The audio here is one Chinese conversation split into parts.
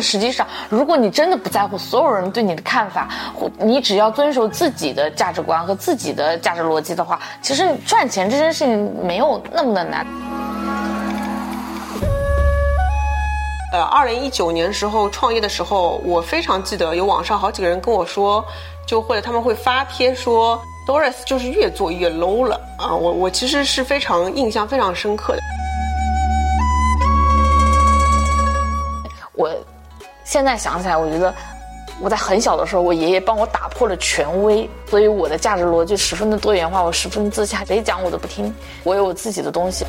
是实际上，如果你真的不在乎所有人对你的看法，或你只要遵守自己的价值观和自己的价值逻辑的话，其实赚钱这件事情没有那么的难。呃，二零一九年时候创业的时候，我非常记得有网上好几个人跟我说，就或者他们会发帖说，Doris 就是越做越 low 了啊！我我其实是非常印象非常深刻的。我现在想起来，我觉得我在很小的时候，我爷爷帮我打破了权威，所以我的价值逻辑十分的多元化，我十分自洽，谁讲我都不听，我有我自己的东西。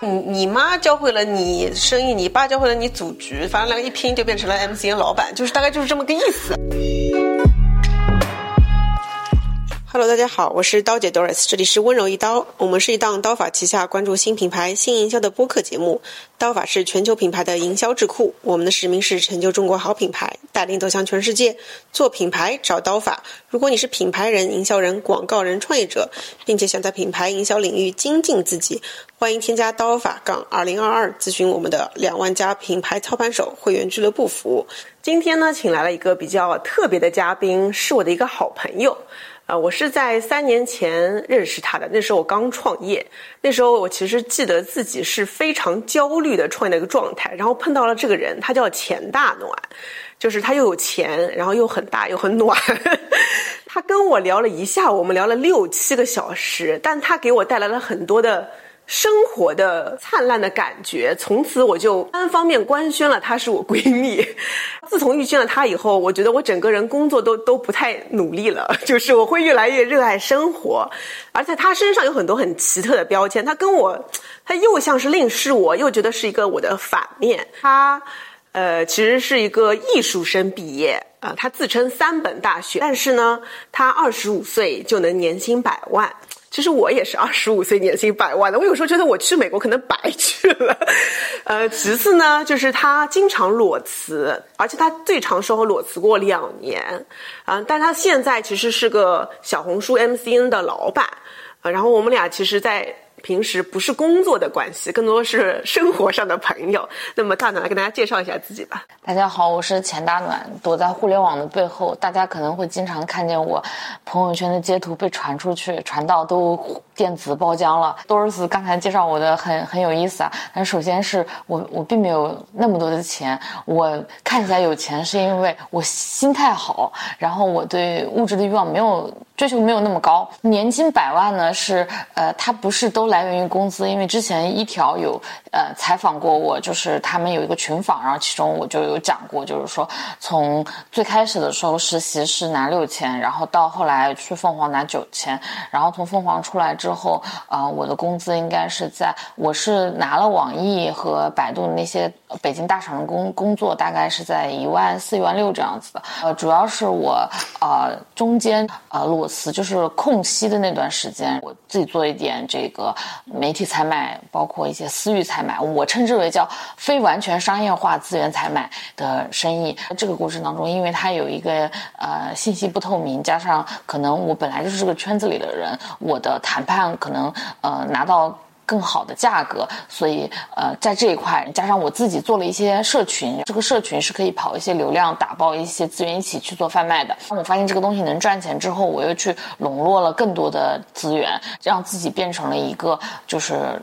你你妈教会了你生意，你爸教会了你组局，反正两个一拼就变成了 MCN 老板，就是大概就是这么个意思。Hello，大家好，我是刀姐 Doris，这里是温柔一刀。我们是一档刀法旗下关注新品牌、新营销的播客节目。刀法是全球品牌的营销智库，我们的使命是成就中国好品牌，带领走向全世界。做品牌找刀法。如果你是品牌人、营销人、广告人、创业者，并且想在品牌营销领域精进自己，欢迎添加刀法杠二零二二咨询我们的两万家品牌操盘手会员俱乐部服务。今天呢，请来了一个比较特别的嘉宾，是我的一个好朋友。啊，我是在三年前认识他的。那时候我刚创业，那时候我其实记得自己是非常焦虑的创业的一个状态。然后碰到了这个人，他叫钱大暖，就是他又有钱，然后又很大又很暖。他跟我聊了一下午，我们聊了六七个小时，但他给我带来了很多的。生活的灿烂的感觉，从此我就单方面官宣了她是我闺蜜。自从遇见了她以后，我觉得我整个人工作都都不太努力了，就是我会越来越热爱生活。而且她身上有很多很奇特的标签，她跟我，她又像是另视我，又觉得是一个我的反面。她，呃，其实是一个艺术生毕业啊，她自称三本大学，但是呢，她二十五岁就能年薪百万。其实我也是二十五岁年薪百万的，我有时候觉得我去美国可能白去了。呃，其次呢，就是他经常裸辞，而且他最长时候裸辞过两年，啊，但他现在其实是个小红书 MCN 的老板，啊，然后我们俩其实，在。平时不是工作的关系，更多是生活上的朋友。那么大暖来跟大家介绍一下自己吧。大家好，我是钱大暖，躲在互联网的背后，大家可能会经常看见我朋友圈的截图被传出去，传到都电子包浆了。多尔斯刚才介绍我的很很有意思啊，但首先是我我并没有那么多的钱，我看起来有钱是因为我心态好，然后我对物质的欲望没有追求没有那么高。年薪百万呢是呃，它不是都。来源于工资，因为之前一条有呃采访过我，就是他们有一个群访，然后其中我就有讲过，就是说从最开始的时候实习是拿六千，然后到后来去凤凰拿九千，然后从凤凰出来之后，啊，我的工资应该是在我是拿了网易和百度那些北京大厂的工工作，大概是在一万四、一万六这样子的。呃，主要是我呃中间呃裸辞，就是空隙的那段时间，我自己做一点这个。媒体采买，包括一些私域采买，我称之为叫非完全商业化资源采买的生意。这个过程当中，因为它有一个呃信息不透明，加上可能我本来就是这个圈子里的人，我的谈判可能呃拿到。更好的价格，所以呃，在这一块加上我自己做了一些社群，这个社群是可以跑一些流量，打包一些资源一起去做贩卖的。当我发现这个东西能赚钱之后，我又去笼络了更多的资源，让自己变成了一个就是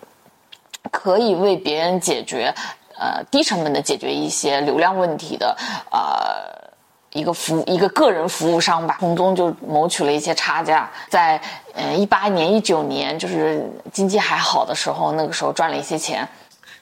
可以为别人解决呃低成本的解决一些流量问题的呃。一个服一个个人服务商吧，从中就谋取了一些差价，在呃一八年一九年就是经济还好的时候，那个时候赚了一些钱。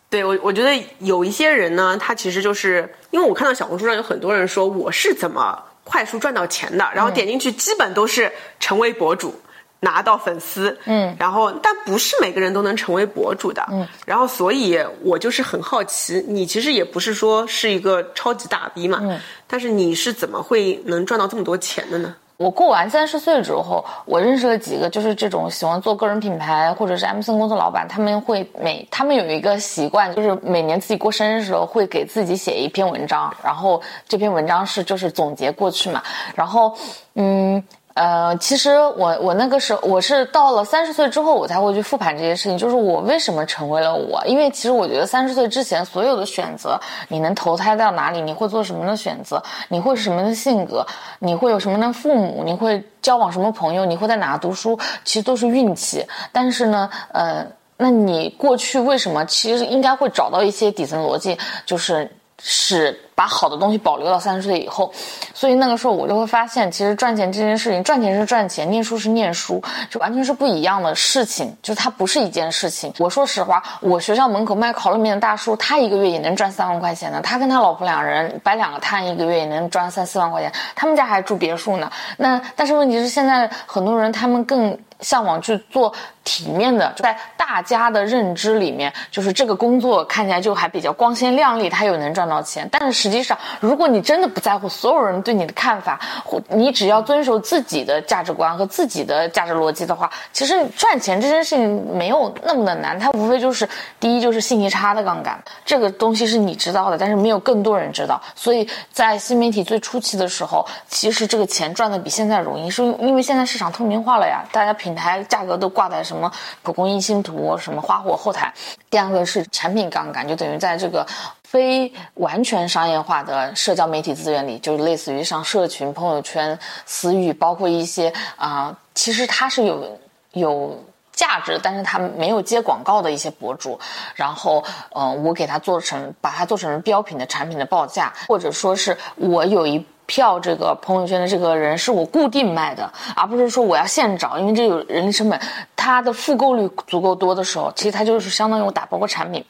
对我，我觉得有一些人呢，他其实就是因为我看到小红书上有很多人说我是怎么快速赚到钱的，然后点进去基本都是成为博主。拿到粉丝，嗯，然后但不是每个人都能成为博主的，嗯，然后所以我就是很好奇，你其实也不是说是一个超级大 V 嘛，嗯，但是你是怎么会能赚到这么多钱的呢？我过完三十岁之后，我认识了几个就是这种喜欢做个人品牌或者是 M C N 公司老板，他们会每他们有一个习惯，就是每年自己过生日的时候会给自己写一篇文章，然后这篇文章是就是总结过去嘛，然后嗯。呃，其实我我那个时候我是到了三十岁之后，我才会去复盘这些事情，就是我为什么成为了我？因为其实我觉得三十岁之前所有的选择，你能投胎到哪里，你会做什么的选择，你会是什么的性格，你会有什么的父母，你会交往什么朋友，你会在哪读书，其实都是运气。但是呢，呃，那你过去为什么其实应该会找到一些底层逻辑，就是使。把好的东西保留到三十岁以后，所以那个时候我就会发现，其实赚钱这件事情，赚钱是赚钱，念书是念书，就完全是不一样的事情，就是它不是一件事情。我说实话，我学校门口卖烤冷面的大叔，他一个月也能赚三万块钱呢。他跟他老婆两人摆两个摊，一个月也能赚三四万块钱。他们家还住别墅呢。那但是问题是，现在很多人他们更向往去做体面的，在大家的认知里面，就是这个工作看起来就还比较光鲜亮丽，他又能赚到钱，但是。实际上，如果你真的不在乎所有人对你的看法，或你只要遵守自己的价值观和自己的价值逻辑的话，其实赚钱这件事情没有那么的难。它无非就是第一就是信息差的杠杆，这个东西是你知道的，但是没有更多人知道。所以在新媒体最初期的时候，其实这个钱赚的比现在容易，是因为现在市场透明化了呀，大家品牌价格都挂在什么什么蒲公英星图、什么花火后台。第二个是产品杠杆，就等于在这个。非完全商业化的社交媒体资源里，就类似于像社群、朋友圈、私域，包括一些啊，其实它是有有价值，但是它没有接广告的一些博主。然后，嗯，我给他做成，把它做成标品的产品的报价，或者说是我有一票这个朋友圈的这个人是我固定卖的，而不是说我要现找，因为这有人力成本。它的复购率足够多的时候，其实它就是相当于我打包个产品。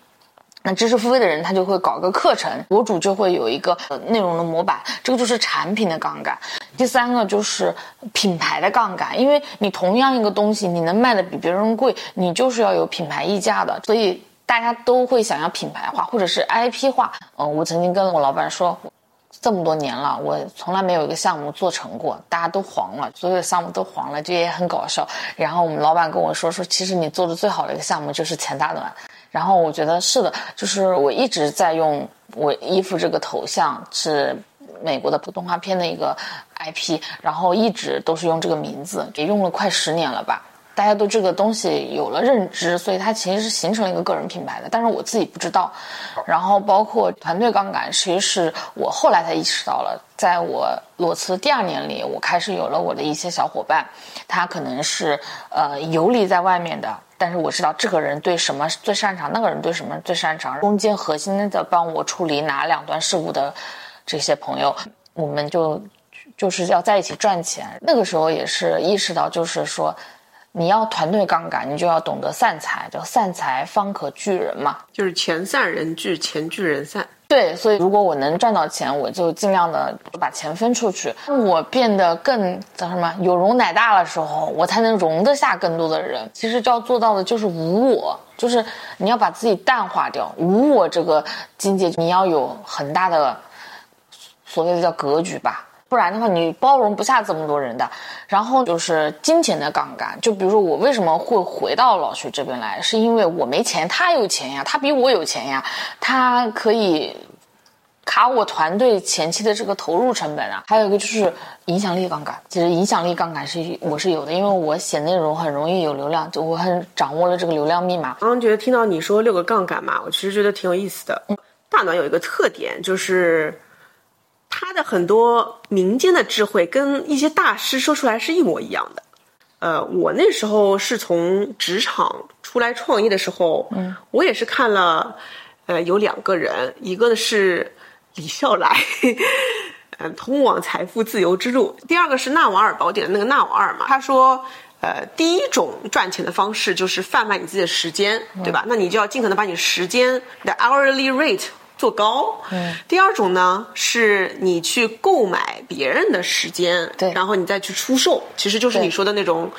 那知识付费的人，他就会搞个课程，博主就会有一个内容的模板，这个就是产品的杠杆。第三个就是品牌的杠杆，因为你同样一个东西，你能卖的比别人贵，你就是要有品牌溢价的，所以大家都会想要品牌化或者是 IP 化。嗯，我曾经跟我老板说，这么多年了，我从来没有一个项目做成过，大家都黄了，所有的项目都黄了，这也很搞笑。然后我们老板跟我说说，其实你做的最好的一个项目就是钱大暖。然后我觉得是的，就是我一直在用我衣服这个头像是美国的动画片的一个 IP，然后一直都是用这个名字，也用了快十年了吧。大家对这个东西有了认知，所以它其实是形成了一个个人品牌的。但是我自己不知道。然后包括团队杠杆，其实是我后来才意识到了。在我裸辞第二年里，我开始有了我的一些小伙伴，他可能是呃游离在外面的。但是我知道这个人对什么最擅长，那个人对什么最擅长，中间核心的帮我处理哪两段事务的这些朋友，我们就就是要在一起赚钱。那个时候也是意识到，就是说。你要团队杠杆，你就要懂得散财，叫散财方可聚人嘛，就是钱散人聚，钱聚人散。对，所以如果我能赚到钱，我就尽量的把钱分出去。我变得更叫什么有容乃大的时候，我才能容得下更多的人。其实要做到的就是无我，就是你要把自己淡化掉，无我这个境界，你要有很大的所谓的叫格局吧。不然的话，你包容不下这么多人的。然后就是金钱的杠杆，就比如说我为什么会回到老徐这边来，是因为我没钱，他有钱呀，他比我有钱呀，他可以卡我团队前期的这个投入成本啊。还有一个就是影响力杠杆，其实影响力杠杆是我是有的，因为我写内容很容易有流量，就我很掌握了这个流量密码。刚刚觉得听到你说六个杠杆嘛，我其实觉得挺有意思的。大暖有一个特点就是。他的很多民间的智慧跟一些大师说出来是一模一样的。呃，我那时候是从职场出来创业的时候，嗯，我也是看了，呃，有两个人，一个呢是李笑来，嗯，通往财富自由之路；第二个是纳瓦尔宝典的那个纳瓦尔嘛。他说，呃，第一种赚钱的方式就是贩卖你自己的时间，对吧？那你就要尽可能把你时间的 hourly rate。做高，嗯，第二种呢，是你去购买别人的时间，对，然后你再去出售，其实就是你说的那种，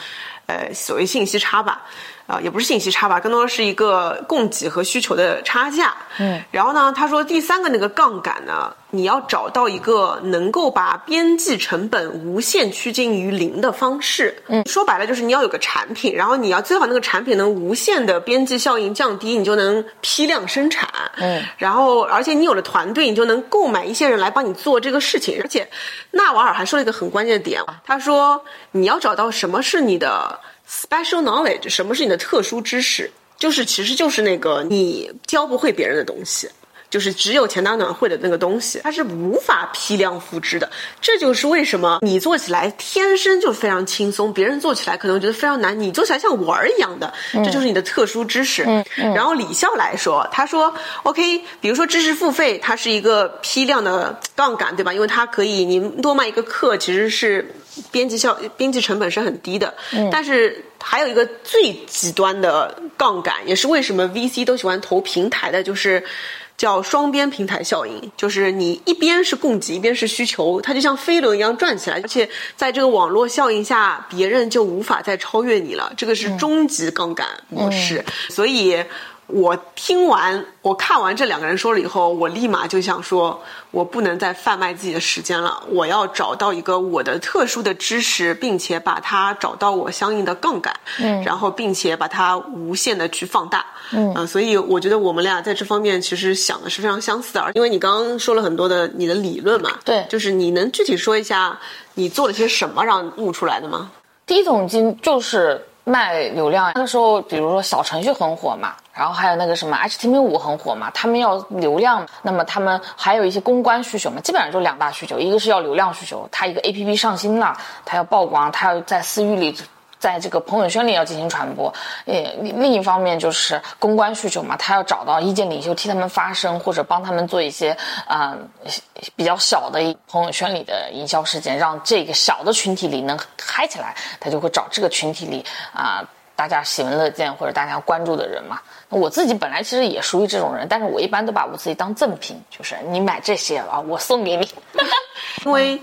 呃，所谓信息差吧，啊，也不是信息差吧，更多的是一个供给和需求的差价。嗯，然后呢，他说第三个那个杠杆呢，你要找到一个能够把边际成本无限趋近于零的方式。嗯，说白了就是你要有个产品，然后你要最好那个产品能无限的边际效应降低，你就能批量生产。嗯，然后而且你有了团队，你就能购买一些人来帮你做这个事情。而且纳瓦尔还说了一个很关键的点，他说你要找到什么是你的。Special knowledge，什么是你的特殊知识？就是其实就是那个你教不会别人的东西，就是只有钱大暖会的那个东西，它是无法批量复制的。这就是为什么你做起来天生就非常轻松，别人做起来可能觉得非常难，你做起来像玩儿一样的，这就是你的特殊知识。然后李笑来说，他说，OK，比如说知识付费，它是一个批量的杠杆，对吧？因为它可以，你多卖一个课其实是。边际效编辑成本是很低的，但是还有一个最极端的杠杆，也是为什么 VC 都喜欢投平台的，就是叫双边平台效应，就是你一边是供给，一边是需求，它就像飞轮一样转起来，而且在这个网络效应下，别人就无法再超越你了，这个是终极杠杆模式，所以。我听完，我看完这两个人说了以后，我立马就想说，我不能再贩卖自己的时间了。我要找到一个我的特殊的知识，并且把它找到我相应的杠杆，嗯，然后并且把它无限的去放大，嗯，所以我觉得我们俩在这方面其实想的是非常相似的。因为你刚刚说了很多的你的理论嘛，对，就是你能具体说一下你做了些什么让悟出来的吗？第一桶金就是卖流量，那个时候比如说小程序很火嘛。然后还有那个什么 HTML 五很火嘛，他们要流量，那么他们还有一些公关需求嘛，基本上就两大需求，一个是要流量需求，它一个 APP 上新了，它要曝光，它要在私域里，在这个朋友圈里要进行传播，呃，另一方面就是公关需求嘛，他要找到意见领袖替他们发声，或者帮他们做一些嗯比较小的朋友圈里的营销事件，让这个小的群体里能嗨起来，他就会找这个群体里啊大家喜闻乐见或者大家关注的人嘛。我自己本来其实也属于这种人，但是我一般都把我自己当赠品，就是你买这些啊，我送给你。因为，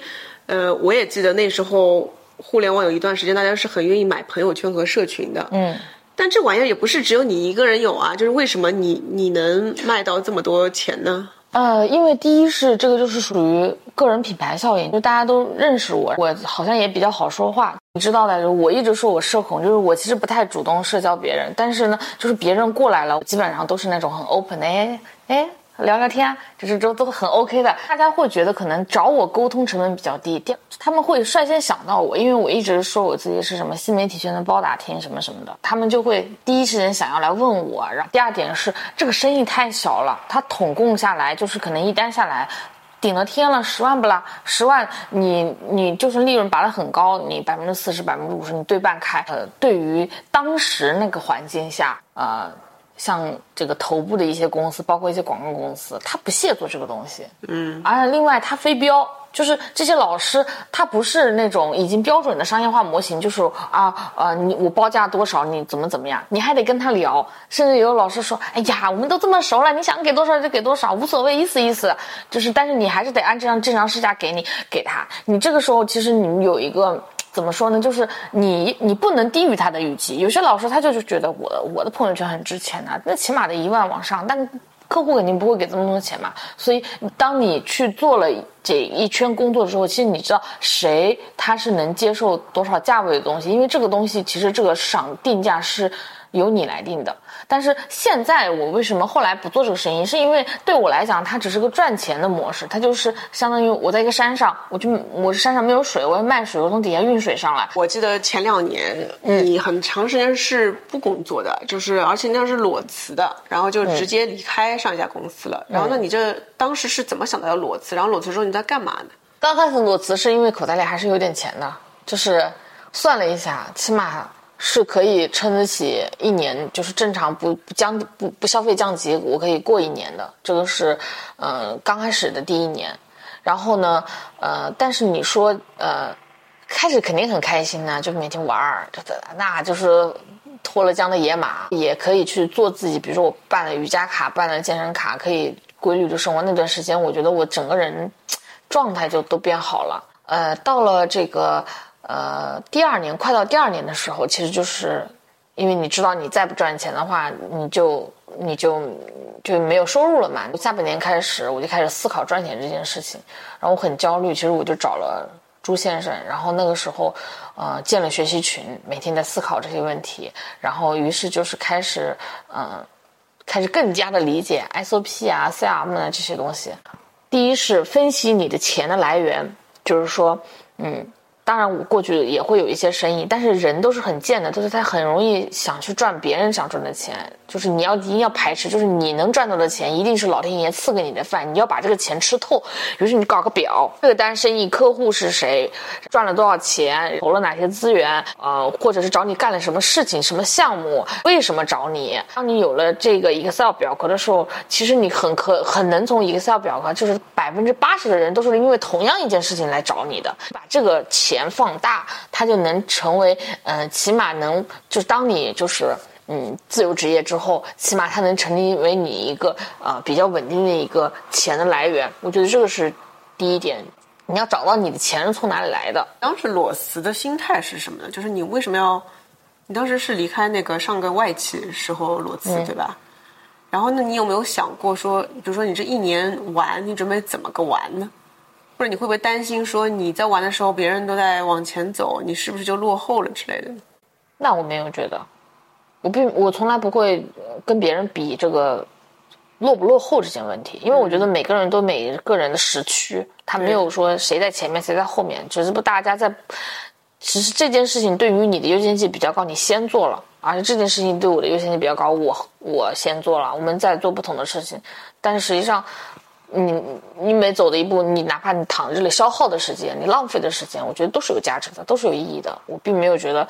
呃，我也记得那时候互联网有一段时间，大家是很愿意买朋友圈和社群的。嗯。但这玩意儿也不是只有你一个人有啊，就是为什么你你能卖到这么多钱呢？呃，因为第一是这个就是属于个人品牌效应，就大家都认识我，我好像也比较好说话。你知道的，我一直说我社恐，就是我其实不太主动社交别人，但是呢，就是别人过来了，基本上都是那种很 open 的，哎哎。聊聊天，就是都都很 OK 的。大家会觉得可能找我沟通成本比较低，第他们会率先想到我，因为我一直说我自己是什么新媒体圈的包打听什么什么的，他们就会第一时间想要来问我。然后第二点是这个生意太小了，他统共下来就是可能一单下来，顶了天了十万不啦？十万你你就是利润拔得很高，你百分之四十百分之五十你对半开。呃，对于当时那个环境下，呃。像这个头部的一些公司，包括一些广告公司，他不屑做这个东西。嗯，而且另外他非标，就是这些老师他不是那种已经标准的商业化模型，就是啊呃你我报价多少，你怎么怎么样，你还得跟他聊。甚至有老师说，哎呀，我们都这么熟了，你想给多少就给多少，无所谓，意思意思。就是，但是你还是得按这样正常市价给你给他。你这个时候其实你们有一个。怎么说呢？就是你，你不能低于他的预期。有些老师他就是觉得我我的朋友圈很值钱呐，那起码得一万往上，但客户肯定不会给这么多钱嘛。所以，当你去做了这一圈工作之后，其实你知道谁他是能接受多少价位的东西，因为这个东西其实这个赏定价是由你来定的。但是现在我为什么后来不做这个生意？是因为对我来讲，它只是个赚钱的模式。它就是相当于我在一个山上，我就我山上没有水，我要卖水，我从底下运水上来。我记得前两年你很长时间是不工作的，就是而且那是裸辞的，然后就直接离开上一家公司了。然后那你这当时是怎么想到要裸辞？然后裸辞之后你在干嘛呢？刚开始裸辞是因为口袋里还是有点钱的，就是算了一下，起码。是可以撑得起一年，就是正常不不降不不消费降级，我可以过一年的。这个是，呃，刚开始的第一年。然后呢，呃，但是你说，呃，开始肯定很开心呢，就每天玩儿，那就是脱了缰的野马，也可以去做自己。比如说我办了瑜伽卡，办了健身卡，可以规律的生活。那段时间，我觉得我整个人状态就都变好了。呃，到了这个。呃，第二年快到第二年的时候，其实就是因为你知道你再不赚钱的话，你就你就就没有收入了嘛。下半年开始，我就开始思考赚钱这件事情，然后我很焦虑。其实我就找了朱先生，然后那个时候，呃，建了学习群，每天在思考这些问题，然后于是就是开始，嗯，开始更加的理解 SOP 啊、CRM 啊这些东西。第一是分析你的钱的来源，就是说，嗯。当然，我过去也会有一些生意，但是人都是很贱的，就是他很容易想去赚别人想赚的钱。就是你要一定要排斥，就是你能赚到的钱一定是老天爷赐给你的饭，你要把这个钱吃透。于是你搞个表，这个单生意客户是谁，赚了多少钱，投了哪些资源，呃，或者是找你干了什么事情、什么项目，为什么找你？当你有了这个 Excel 表格的时候，其实你很可很能从 Excel 表格，就是百分之八十的人都是因为同样一件事情来找你的，把这个钱。放大，它就能成为，嗯，起码能，就是当你就是，嗯，自由职业之后，起码它能成立为你一个，呃，比较稳定的一个钱的来源。我觉得这个是第一点，你要找到你的钱是从哪里来的。当时裸辞的心态是什么呢？就是你为什么要？你当时是离开那个上个外企时候裸辞，对吧？然后，那你有没有想过说，比如说你这一年玩，你准备怎么个玩呢？或者你会不会担心说你在玩的时候别人都在往前走，你是不是就落后了之类的？那我没有觉得，我并我从来不会跟别人比这个落不落后这件问题，因为我觉得每个人都每一个人的时区，他没有说谁在前面谁在后面，只是不大家在，只是这件事情对于你的优先级比较高，你先做了，而且这件事情对我的优先级比较高，我我先做了，我们在做不同的事情，但是实际上。你你每走的一步，你哪怕你躺在这里消耗的时间，你浪费的时间，我觉得都是有价值的，都是有意义的。我并没有觉得，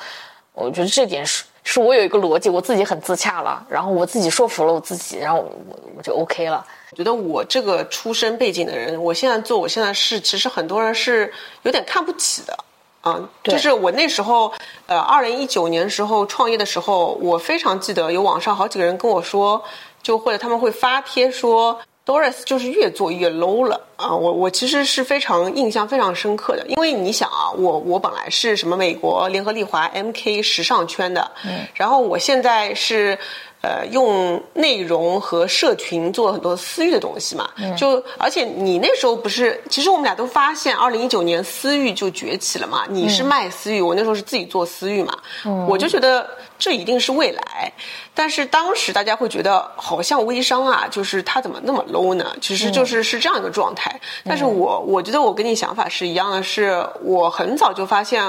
我觉得这点是是我有一个逻辑，我自己很自洽了，然后我自己说服了我自己，然后我我就 OK 了。我觉得我这个出身背景的人，我现在做我现在事，其实很多人是有点看不起的啊。就是我那时候，呃，二零一九年时候创业的时候，我非常记得有网上好几个人跟我说，就或者他们会发帖说。Doris 就是越做越 low 了啊！我我其实是非常印象非常深刻的，因为你想啊，我我本来是什么美国联合利华 MK 时尚圈的，嗯，然后我现在是。呃，用内容和社群做很多私域的东西嘛，就而且你那时候不是，其实我们俩都发现，二零一九年私域就崛起了嘛。你是卖私域，我那时候是自己做私域嘛。我就觉得这一定是未来，但是当时大家会觉得好像微商啊，就是它怎么那么 low 呢？其实就是是这样一个状态。但是我我觉得我跟你想法是一样的，是我很早就发现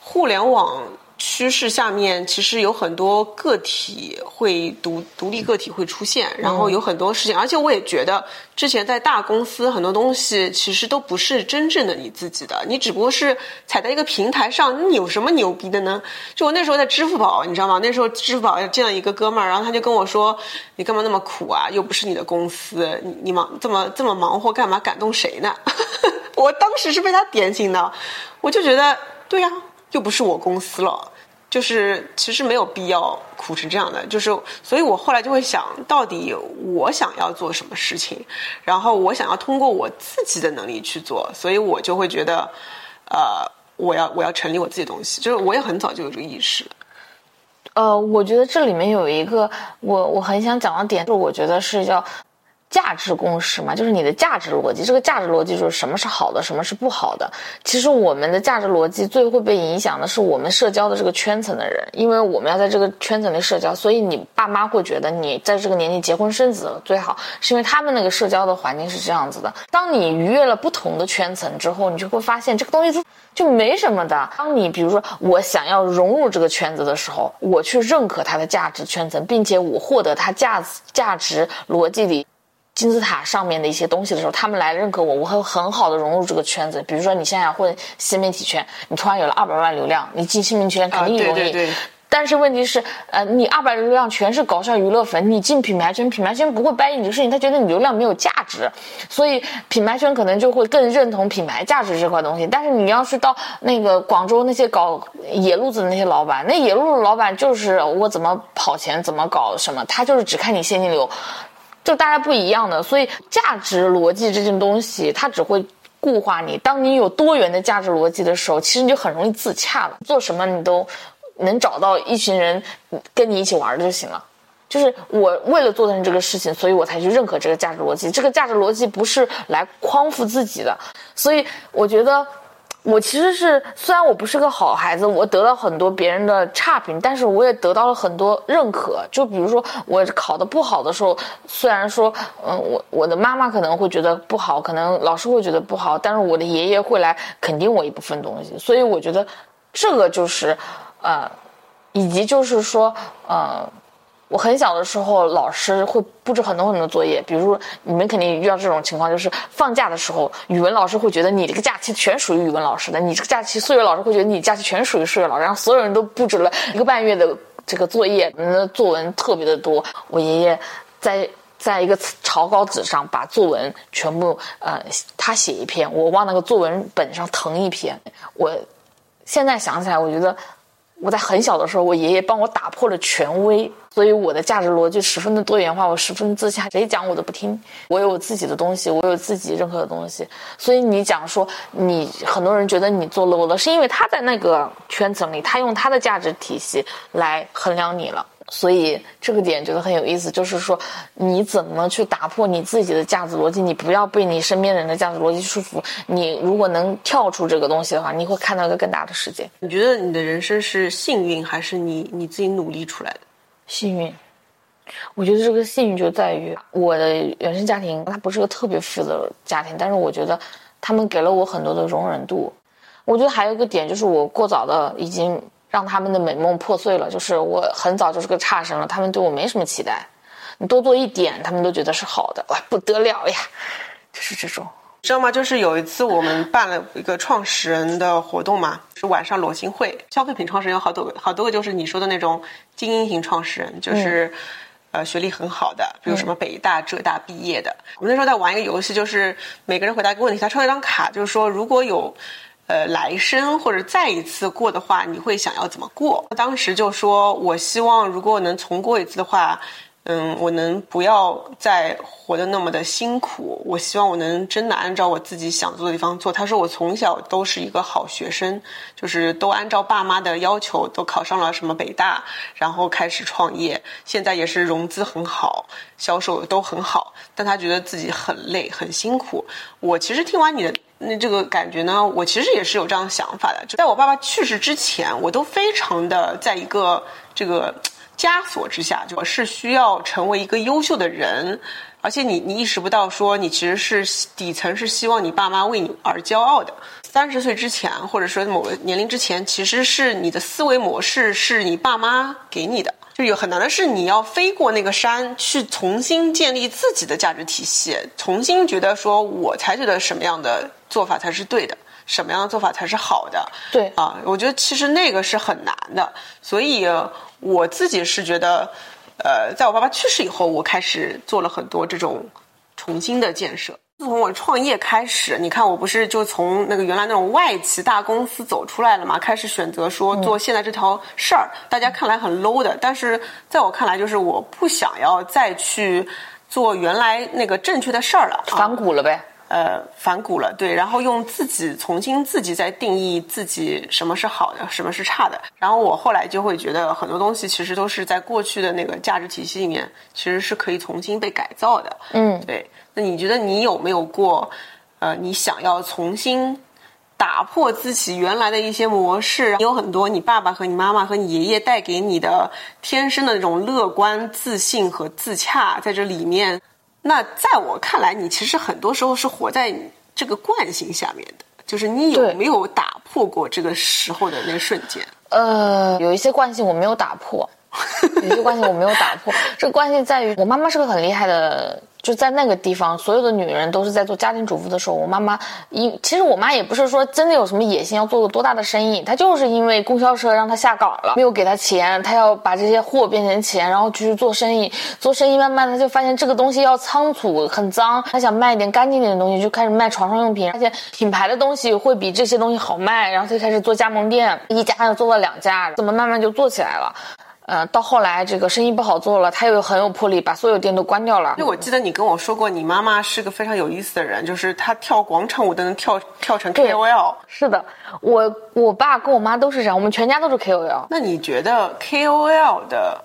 互联网。趋势下面其实有很多个体会独独立个体会出现，然后有很多事情，而且我也觉得之前在大公司很多东西其实都不是真正的你自己的，你只不过是踩在一个平台上，你有什么牛逼的呢？就我那时候在支付宝，你知道吗？那时候支付宝见了一个哥们儿，然后他就跟我说：“你干嘛那么苦啊？又不是你的公司，你你忙这么这么忙活干嘛？感动谁呢？” 我当时是被他点醒的，我就觉得对呀。就不是我公司了，就是其实没有必要苦成这样的，就是所以我后来就会想到底我想要做什么事情，然后我想要通过我自己的能力去做，所以我就会觉得，呃，我要我要成立我自己的东西，就是我也很早就有这个意识。呃，我觉得这里面有一个我我很想讲的点，就是我觉得是叫。价值共识嘛，就是你的价值逻辑。这个价值逻辑就是什么是好的，什么是不好的。其实我们的价值逻辑最会被影响的是我们社交的这个圈层的人，因为我们要在这个圈层里社交，所以你爸妈会觉得你在这个年纪结婚生子最好，是因为他们那个社交的环境是这样子的。当你逾越了不同的圈层之后，你就会发现这个东西就就没什么的。当你比如说我想要融入这个圈子的时候，我去认可它的价值圈层，并且我获得它价值价值逻辑里。金字塔上面的一些东西的时候，他们来认可我，我会很好的融入这个圈子。比如说，你现在混新媒体圈，你突然有了二百万流量，你进新媒体圈肯定容易。但是问题是，呃，你二百流量全是搞笑娱乐粉，你进品牌圈，品牌圈不会掰你这个事情，他觉得你流量没有价值，所以品牌圈可能就会更认同品牌价值这块东西。但是你要是到那个广州那些搞野路子的那些老板，那野路子老板就是我怎么跑钱怎么搞什么，他就是只看你现金流。就大家不一样的，所以价值逻辑这件东西，它只会固化你。当你有多元的价值逻辑的时候，其实你就很容易自洽了。做什么你都能找到一群人跟你一起玩就行了。就是我为了做成这个事情，所以我才去认可这个价值逻辑。这个价值逻辑不是来匡扶自己的，所以我觉得。我其实是，虽然我不是个好孩子，我得到很多别人的差评，但是我也得到了很多认可。就比如说我考的不好的时候，虽然说，嗯，我我的妈妈可能会觉得不好，可能老师会觉得不好，但是我的爷爷会来肯定我一部分东西。所以我觉得，这个就是，呃，以及就是说，呃。我很小的时候，老师会布置很多很多作业，比如你们肯定遇到这种情况，就是放假的时候，语文老师会觉得你这个假期全属于语文老师的，你这个假期数学老师会觉得你假期全属于数学老师，然后所有人都布置了一个半月的这个作业，那作文特别的多。我爷爷在在一个草稿纸上把作文全部呃，他写一篇，我往那个作文本上誊一篇。我现在想起来，我觉得。我在很小的时候，我爷爷帮我打破了权威，所以我的价值逻辑十分的多元化，我十分自洽，谁讲我都不听。我有我自己的东西，我有自己任何的东西。所以你讲说你很多人觉得你做 low 了，是因为他在那个圈层里，他用他的价值体系来衡量你了。所以这个点觉得很有意思，就是说你怎么去打破你自己的价值逻辑？你不要被你身边人的价值逻辑束缚。你如果能跳出这个东西的话，你会看到一个更大的世界。你觉得你的人生是幸运，还是你你自己努力出来的？幸运。我觉得这个幸运就在于我的原生家庭，它不是个特别富的家庭，但是我觉得他们给了我很多的容忍度。我觉得还有一个点就是我过早的已经。让他们的美梦破碎了，就是我很早就是个差生了，他们对我没什么期待，你多做一点，他们都觉得是好的，哇，不得了呀，就是这种，知道吗？就是有一次我们办了一个创始人的活动嘛，是晚上裸心会，消费品创始人有好多个，好多个就是你说的那种精英型创始人，就是，呃，学历很好的，比如什么北大、浙大毕业的。我们那时候在玩一个游戏，就是每个人回答一个问题，他抽一张卡，就是说如果有。呃，来生或者再一次过的话，你会想要怎么过？当时就说，我希望如果能重过一次的话，嗯，我能不要再活得那么的辛苦。我希望我能真的按照我自己想做的地方做。他说我从小都是一个好学生，就是都按照爸妈的要求都考上了什么北大，然后开始创业，现在也是融资很好，销售都很好。但他觉得自己很累，很辛苦。我其实听完你的。那这个感觉呢？我其实也是有这样想法的。就在我爸爸去世之前，我都非常的在一个这个枷锁之下，就是需要成为一个优秀的人，而且你你意识不到说你其实是底层是希望你爸妈为你而骄傲的。三十岁之前，或者说某个年龄之前，其实是你的思维模式是你爸妈给你的。就有很难的是，你要飞过那个山，去重新建立自己的价值体系，重新觉得说，我才觉得什么样的做法才是对的，什么样的做法才是好的。对啊，我觉得其实那个是很难的，所以我自己是觉得，呃，在我爸爸去世以后，我开始做了很多这种重新的建设。自从我创业开始，你看我不是就从那个原来那种外企大公司走出来了嘛？开始选择说做现在这条事儿，大家看来很 low 的，但是在我看来，就是我不想要再去做原来那个正确的事儿了，反骨了呗。呃，反骨了，对，然后用自己重新自己再定义自己什么是好的，什么是差的。然后我后来就会觉得很多东西其实都是在过去的那个价值体系里面，其实是可以重新被改造的。嗯，对。那你觉得你有没有过，呃，你想要重新打破自己原来的一些模式？有很多你爸爸和你妈妈和你爷爷带给你的天生的那种乐观、自信和自洽，在这里面。那在我看来，你其实很多时候是活在这个惯性下面的，就是你有没有打破过这个时候的那个瞬间？呃，有一些惯性我没有打破，有些惯性我没有打破。这个惯性在于，我妈妈是个很厉害的。就在那个地方，所有的女人都是在做家庭主妇的时候，我妈妈，因其实我妈也不是说真的有什么野心要做个多大的生意，她就是因为供销社让她下岗了，没有给她钱，她要把这些货变成钱，然后继续做生意。做生意慢慢她就发现这个东西要仓促很脏，她想卖一点干净点的东西，就开始卖床上用品，而且品牌的东西会比这些东西好卖，然后她就开始做加盟店，一家又做了两家，怎么慢慢就做起来了。呃，到后来这个生意不好做了，他又很有魄力，把所有店都关掉了。因为我记得你跟我说过，你妈妈是个非常有意思的人，就是她跳广场舞都能跳跳成 KOL。是的，我我爸跟我妈都是这样，我们全家都是 KOL。那你觉得 KOL 的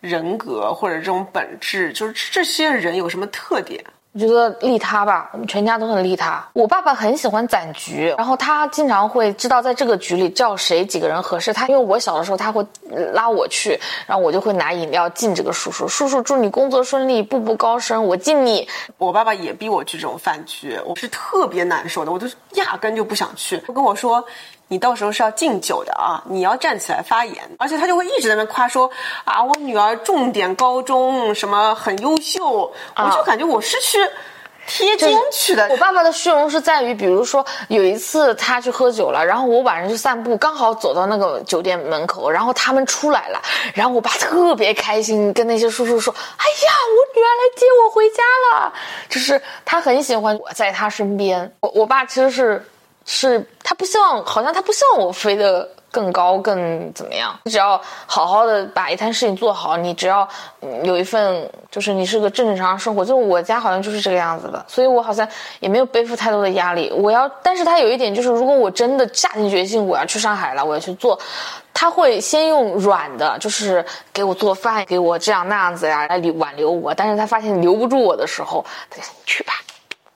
人格或者这种本质，就是这些人有什么特点？我觉得利他吧，我们全家都很利他。我爸爸很喜欢攒局，然后他经常会知道在这个局里叫谁几个人合适。他因为我小的时候他会拉我去，然后我就会拿饮料敬这个叔叔。叔叔祝你工作顺利，步步高升，我敬你。我爸爸也逼我去这种饭局，我是特别难受的，我就是压根就不想去。他跟我说。你到时候是要敬酒的啊！你要站起来发言，而且他就会一直在那夸说啊，我女儿重点高中什么很优秀，我就感觉我是去贴金去的。我爸爸的虚荣是在于，比如说有一次他去喝酒了，然后我晚上去散步，刚好走到那个酒店门口，然后他们出来了，然后我爸特别开心，跟那些叔叔说：“哎呀，我女儿来接我回家了。”就是他很喜欢我在他身边。我我爸其实是。是他不希望，好像他不希望我飞得更高，更怎么样？你只要好好的把一摊事情做好，你只要有一份，就是你是个正正常常生活。就我家好像就是这个样子的，所以我好像也没有背负太多的压力。我要，但是他有一点就是，如果我真的下定决心我要去上海了，我要去做，他会先用软的，就是给我做饭，给我这样那样子呀来挽留我。但是他发现留不住我的时候，他说你去吧。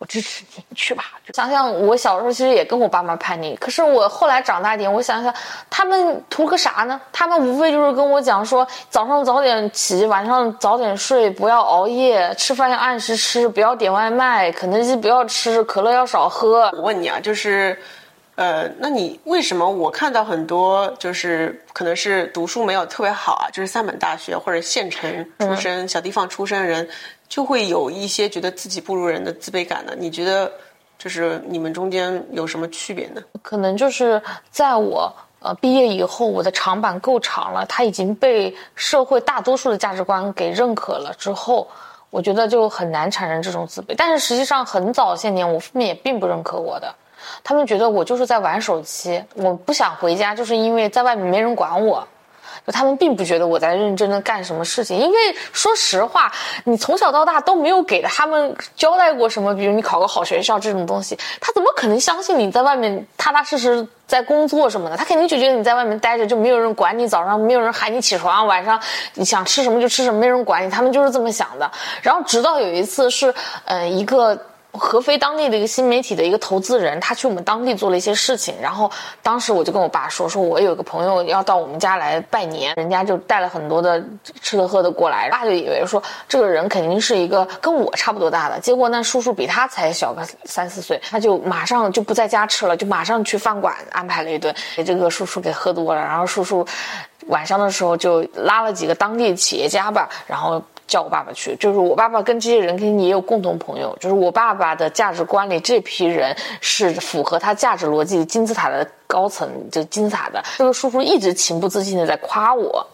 我支持你，你去吧。想想我小时候，其实也跟我爸妈叛逆。可是我后来长大点，我想想，他们图个啥呢？他们无非就是跟我讲说，早上早点起，晚上早点睡，不要熬夜，吃饭要按时吃，不要点外卖，肯德基不要吃，可乐要少喝。我问你啊，就是，呃，那你为什么我看到很多就是可能是读书没有特别好啊，就是三本大学或者县城出身、小地方出身的人？就会有一些觉得自己不如人的自卑感呢。你觉得，就是你们中间有什么区别呢？可能就是在我呃毕业以后，我的长板够长了，他已经被社会大多数的价值观给认可了之后，我觉得就很难产生这种自卑。但是实际上，很早些年，我父母也并不认可我的，他们觉得我就是在玩手机，我不想回家，就是因为在外面没人管我。就他们并不觉得我在认真的干什么事情，因为说实话，你从小到大都没有给他们交代过什么，比如你考个好学校这种东西，他怎么可能相信你在外面踏踏实实在工作什么的？他肯定就觉得你在外面待着就没有人管你，早上没有人喊你起床，晚上你想吃什么就吃什么，没人管你，他们就是这么想的。然后直到有一次是，呃，一个。合肥当地的一个新媒体的一个投资人，他去我们当地做了一些事情，然后当时我就跟我爸说，说我有个朋友要到我们家来拜年，人家就带了很多的吃的喝的过来，爸就以为说这个人肯定是一个跟我差不多大的，结果那叔叔比他才小个三四岁，他就马上就不在家吃了，就马上去饭馆安排了一顿，给这个叔叔给喝多了，然后叔叔晚上的时候就拉了几个当地企业家吧，然后。叫我爸爸去，就是我爸爸跟这些人肯定也有共同朋友，就是我爸爸的价值观里这批人是符合他价值逻辑金字塔的高层，就金字塔的。这个叔叔一直情不自禁的在夸我，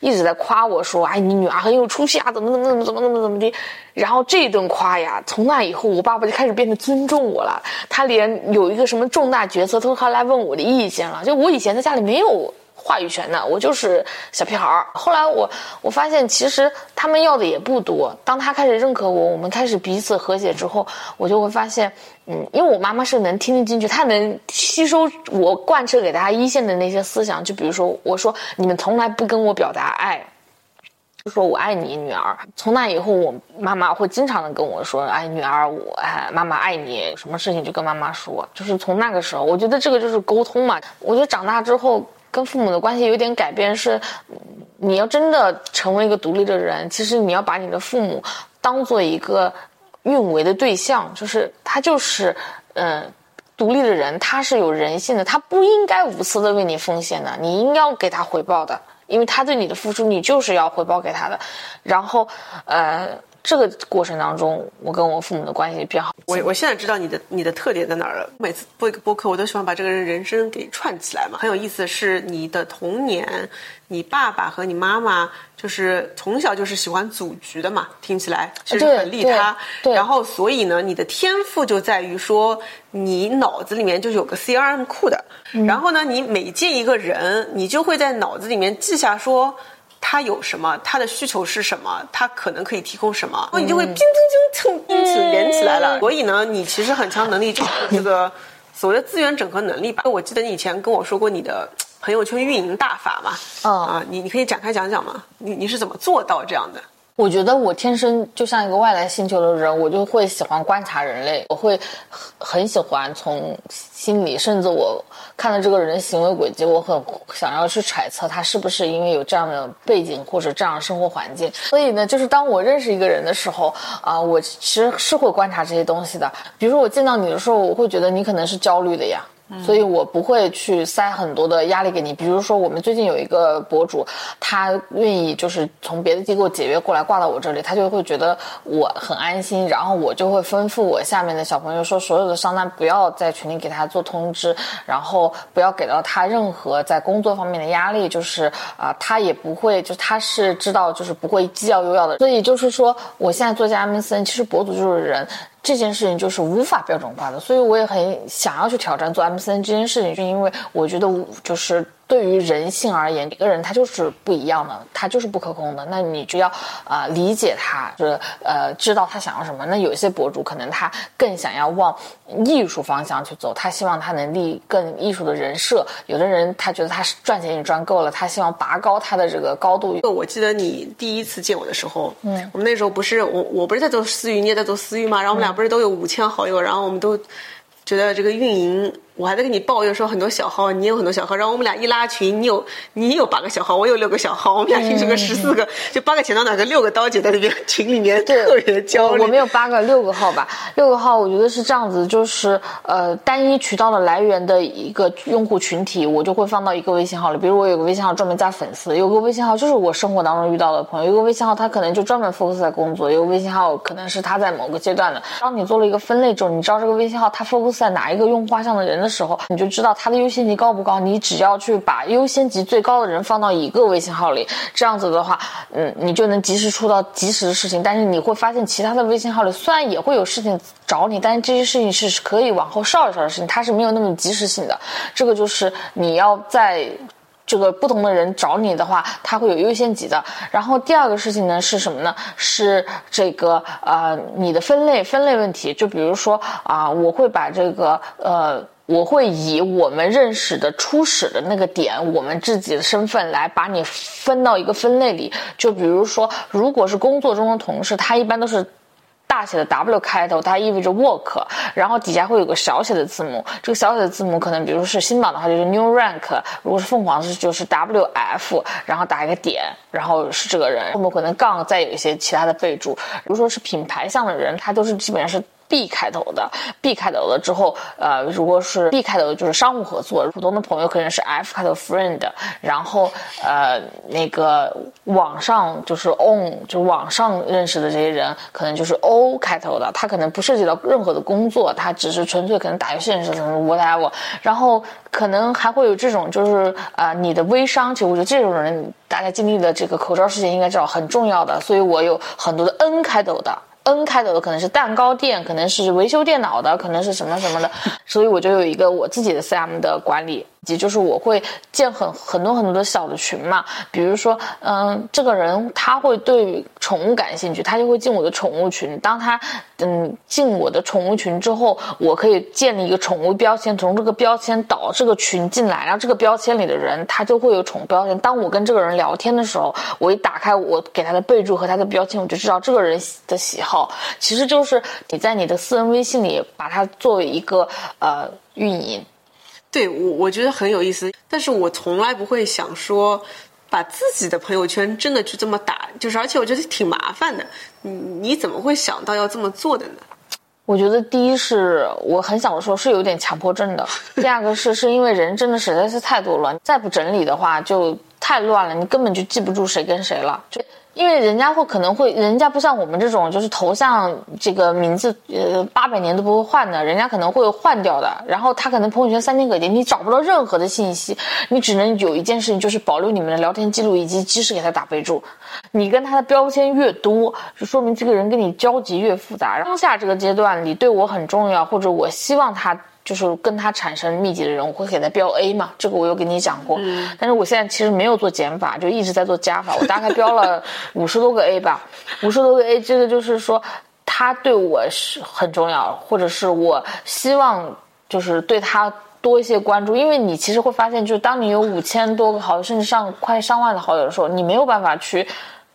一直在夸我说：“哎，你女儿很有出息啊，怎么怎么怎么怎么怎么怎么的。”然后这一顿夸呀，从那以后，我爸爸就开始变得尊重我了。他连有一个什么重大决策都他来问我的意见了。就我以前在家里没有。话语权的，我就是小屁孩儿。后来我我发现，其实他们要的也不多。当他开始认可我，我们开始彼此和解之后，我就会发现，嗯，因为我妈妈是能听得进去，她能吸收我贯彻给大家一线的那些思想。就比如说，我说你们从来不跟我表达爱，就说我爱你，女儿。从那以后，我妈妈会经常的跟我说，哎，女儿，我哎，妈妈爱你，什么事情就跟妈妈说。就是从那个时候，我觉得这个就是沟通嘛。我觉得长大之后。跟父母的关系有点改变，是你要真的成为一个独立的人，其实你要把你的父母当做一个运维的对象，就是他就是嗯独立的人，他是有人性的，他不应该无私的为你奉献的，你应该要给他回报的，因为他对你的付出，你就是要回报给他的，然后呃。这个过程当中，我跟我父母的关系比较好。我我现在知道你的你的特点在哪儿了。每次播一个播客，我都喜欢把这个人人生给串起来嘛。很有意思的是，你的童年，你爸爸和你妈妈就是从小就是喜欢组局的嘛，听起来是很利他。然后，所以呢，你的天赋就在于说，你脑子里面就有个 CRM 库的。然后呢，你每见一个人，你就会在脑子里面记下说。他有什么，他的需求是什么，他可能可以提供什么，你就会叮叮叮蹭，因此连起来了。所以呢，你其实很强能力就是这个 所谓的资源整合能力吧。我记得你以前跟我说过你的朋友圈运营大法嘛，啊，你你可以展开讲讲吗？你你是怎么做到这样的？我觉得我天生就像一个外来星球的人，我就会喜欢观察人类，我会很很喜欢从心里，甚至我看到这个人的行为轨迹，我很想要去揣测他是不是因为有这样的背景或者这样的生活环境。所以呢，就是当我认识一个人的时候，啊，我其实是会观察这些东西的。比如说我见到你的时候，我会觉得你可能是焦虑的呀。所以我不会去塞很多的压力给你。比如说，我们最近有一个博主，他愿意就是从别的机构解约过来挂到我这里，他就会觉得我很安心。然后我就会吩咐我下面的小朋友说，所有的商单不要在群里给他做通知，然后不要给到他任何在工作方面的压力。就是啊，他也不会，就他是知道就是不会既要又要的。所以就是说，我现在做家 MCN，其实博主就是人。这件事情就是无法标准化的，所以我也很想要去挑战做 MCN 这件事情，是因为我觉得就是。对于人性而言，每个人他就是不一样的，他就是不可控的。那你就要啊理解他，就是呃知道他想要什么。那有一些博主可能他更想要往艺术方向去走，他希望他能立更艺术的人设。有的人他觉得他是赚钱已经赚够了，他希望拔高他的这个高度。我记得你第一次见我的时候，嗯，我们那时候不是我我不是在做私域，你也在做私域吗，然后我们俩不是都有五千好友，然后我们都觉得这个运营。我还在跟你抱怨说很多小号，你有很多小号，然后我们俩一拉群，你有你有八个小号，我有六个小号，我们俩形成个十四个，就八个钱到哪个六个刀姐在那边群里面特别焦虑。我们有八个，六个号吧，六个号我觉得是这样子，就是呃单一渠道的来源的一个用户群体，我就会放到一个微信号里。比如我有个微信号专门加粉丝，有个微信号就是我生活当中遇到的朋友，有个微信号他可能就专门 focus 在工作，有个微信号可能是他在某个阶段的。当你做了一个分类之后，你知道这个微信号它 focus 在哪一个用户画像的人的时候，你就知道。到它的优先级高不高？你只要去把优先级最高的人放到一个微信号里，这样子的话，嗯，你就能及时出到及时的事情。但是你会发现，其他的微信号里虽然也会有事情找你，但是这些事情是可以往后稍一稍的事情，它是没有那么及时性的。这个就是你要在这个不同的人找你的话，它会有优先级的。然后第二个事情呢是什么呢？是这个呃你的分类分类问题。就比如说啊，我会把这个呃。我会以我们认识的初始的那个点，我们自己的身份来把你分到一个分类里。就比如说，如果是工作中的同事，他一般都是大写的 W 开头，它意味着 work，然后底下会有个小写的字母。这个小写的字母可能，比如是新榜的话就是 new rank，如果是凤凰是就是 WF，然后打一个点，然后是这个人，后面可能杠再有一些其他的备注。比如说是品牌向的人，他都是基本上是。B 开头的，B 开头的之后，呃，如果是 B 开头的，就是商务合作；普通的朋友可能是 F 开头 friend，然后呃，那个网上就是 on，就是网上认识的这些人，可能就是 O 开头的，他可能不涉及到任何的工作，他只是纯粹可能打游戏认识的 whatever，然后可能还会有这种就是呃，你的微商，其实我觉得这种人，大家经历的这个口罩事件应该知道很重要的，所以我有很多的 N 开头的。N 开头的可能是蛋糕店，可能是维修电脑的，可能是什么什么的，所以我就有一个我自己的 CM 的管理。及就是我会建很很多很多的小的群嘛，比如说，嗯，这个人他会对宠物感兴趣，他就会进我的宠物群。当他嗯进我的宠物群之后，我可以建立一个宠物标签，从这个标签导这个群进来，然后这个标签里的人他就会有宠物标签。当我跟这个人聊天的时候，我一打开我给他的备注和他的标签，我就知道这个人的喜好。其实就是你在你的私人微信里把它作为一个呃运营。对我，我觉得很有意思，但是我从来不会想说，把自己的朋友圈真的去这么打，就是而且我觉得挺麻烦的。你你怎么会想到要这么做的呢？我觉得第一是我很小的时候是有点强迫症的，第二个是是因为人真的实在是太多了，再不整理的话就太乱了，你根本就记不住谁跟谁了。就因为人家会可能会，人家不像我们这种，就是头像这个名字，呃，八百年都不会换的，人家可能会换掉的。然后他可能朋友圈三天可见，你找不到任何的信息，你只能有一件事情，就是保留你们的聊天记录以及及时给他打备注。你跟他的标签越多，就说明这个人跟你交集越复杂。当下这个阶段你对我很重要，或者我希望他。就是跟他产生密集的人，我会给他标 A 嘛，这个我有跟你讲过。但是我现在其实没有做减法，就一直在做加法。我大概标了五十多个 A 吧，五十多个 A，这个就是说他对我是很重要，或者是我希望就是对他多一些关注。因为你其实会发现，就是当你有五千多个好友，甚至上快上万的好友的时候，你没有办法去。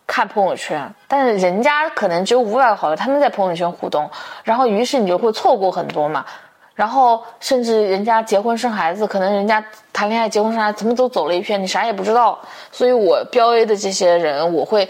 看朋友圈，但是人家可能只有五百个好友，他们在朋友圈互动，然后于是你就会错过很多嘛。然后甚至人家结婚生孩子，可能人家谈恋爱、结婚生孩子，他们都走了一片，你啥也不知道。所以我标 A 的这些人，我会。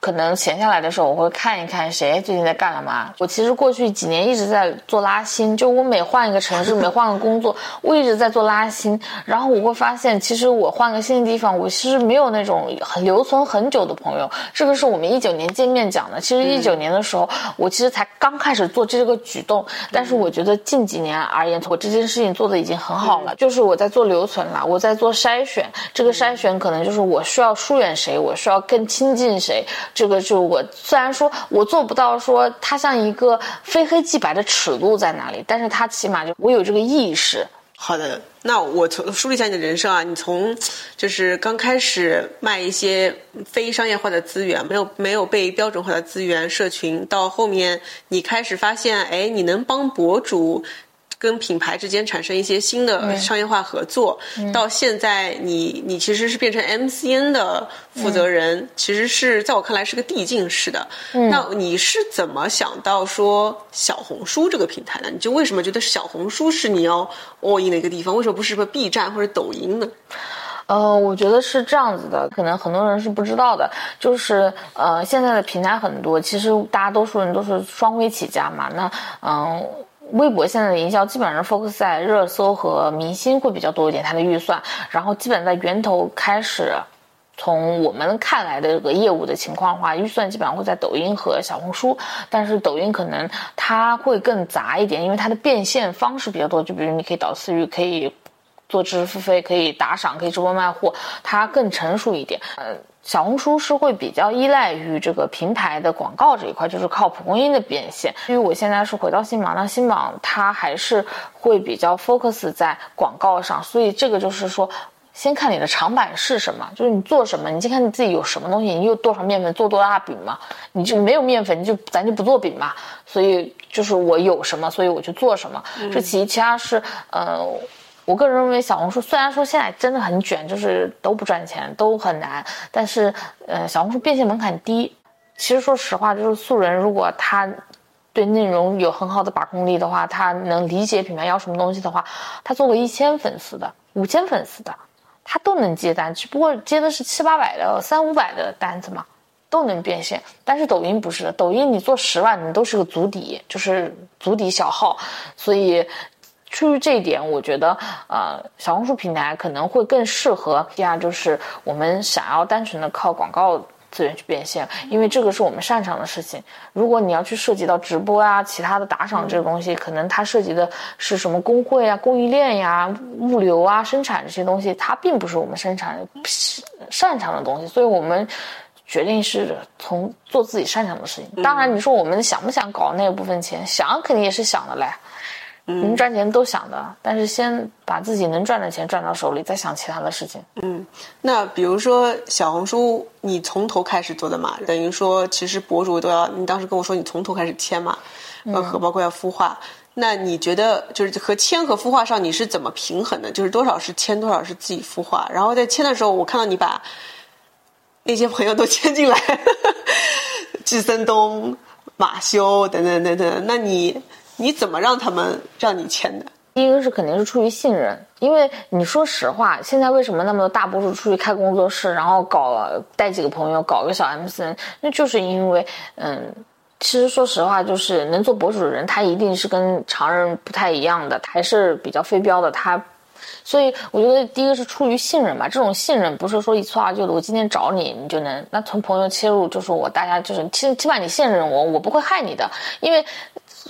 可能闲下来的时候，我会看一看谁最近在干了嘛。我其实过去几年一直在做拉新，就我每换一个城市，每换个工作，我一直在做拉新。然后我会发现，其实我换个新的地方，我其实没有那种很留存很久的朋友。这个是我们一九年见面讲的。其实一九年的时候，我其实才刚开始做这个举动，但是我觉得近几年而言，我这件事情做的已经很好了。就是我在做留存了，我在做筛选。这个筛选可能就是我需要疏远谁，我需要更亲近谁。这个就我虽然说我做不到说它像一个非黑即白的尺度在哪里，但是它起码就我有这个意识。好的，那我从梳理一下你的人生啊，你从就是刚开始卖一些非商业化的资源，没有没有被标准化的资源社群，到后面你开始发现，哎，你能帮博主。跟品牌之间产生一些新的商业化合作，到现在你你其实是变成 MCN 的负责人，其实是在我看来是个递进式的。那你是怎么想到说小红书这个平台的？你就为什么觉得小红书是你要 all in 的一个地方？为什么不是什么 B 站或者抖音呢？呃，我觉得是这样子的，可能很多人是不知道的，就是呃，现在的平台很多，其实大多数人都是双微起家嘛。那嗯。微博现在的营销基本上 focus 在热搜和明星会比较多一点，它的预算，然后基本在源头开始，从我们看来的这个业务的情况的话，预算基本上会在抖音和小红书，但是抖音可能它会更杂一点，因为它的变现方式比较多，就比如你可以导私域，可以做知识付费，可以打赏，可以直播卖货，它更成熟一点，嗯。小红书是会比较依赖于这个平台的广告这一块，就是靠蒲公英的变现。因为我现在是回到新榜，那新榜它还是会比较 focus 在广告上，所以这个就是说，先看你的长板是什么，就是你做什么，你先看你自己有什么东西，你有多少面粉做多大饼嘛，你就没有面粉，你就咱就不做饼嘛。所以就是我有什么，所以我就做什么。这其其他是呃。我个人认为，小红书虽然说现在真的很卷，就是都不赚钱，都很难，但是，呃，小红书变现门槛低。其实说实话，就是素人如果他对内容有很好的把控力的话，他能理解品牌要什么东西的话，他做个一千粉丝的、五千粉丝的，他都能接单，只不过接的是七八百的、三五百的单子嘛，都能变现。但是抖音不是的，抖音你做十万，你都是个足底，就是足底小号，所以。出于这一点，我觉得，呃，小红书平台可能会更适合。第二，就是我们想要单纯的靠广告资源去变现，因为这个是我们擅长的事情。如果你要去涉及到直播啊、其他的打赏这个东西，可能它涉及的是什么工会啊、供应链呀、物流啊、生产这些东西，它并不是我们生产擅长的东西。所以我们决定是从做自己擅长的事情。当然，你说我们想不想搞那部分钱？想，肯定也是想的嘞。能赚钱都想的，但是先把自己能赚的钱赚到手里，再想其他的事情。嗯，那比如说小红书，你从头开始做的嘛，等于说其实博主都要，你当时跟我说你从头开始签嘛，呃，和包括要孵化。那你觉得就是和签和孵化上你是怎么平衡的？就是多少是签，多少是自己孵化？然后在签的时候，我看到你把那些朋友都签进来，季森东、马修等等等等，那你？你怎么让他们让你签的？第一个是肯定是出于信任，因为你说实话，现在为什么那么多大博主出去开工作室，然后搞了带几个朋友搞个小 MCN，那就是因为，嗯，其实说实话，就是能做博主的人，他一定是跟常人不太一样的，还是比较非标的，他。所以我觉得第一个是出于信任吧，这种信任不是说一蹴而就的。我今天找你，你就能那从朋友切入，就是我大家就是起起码你信任我，我不会害你的。因为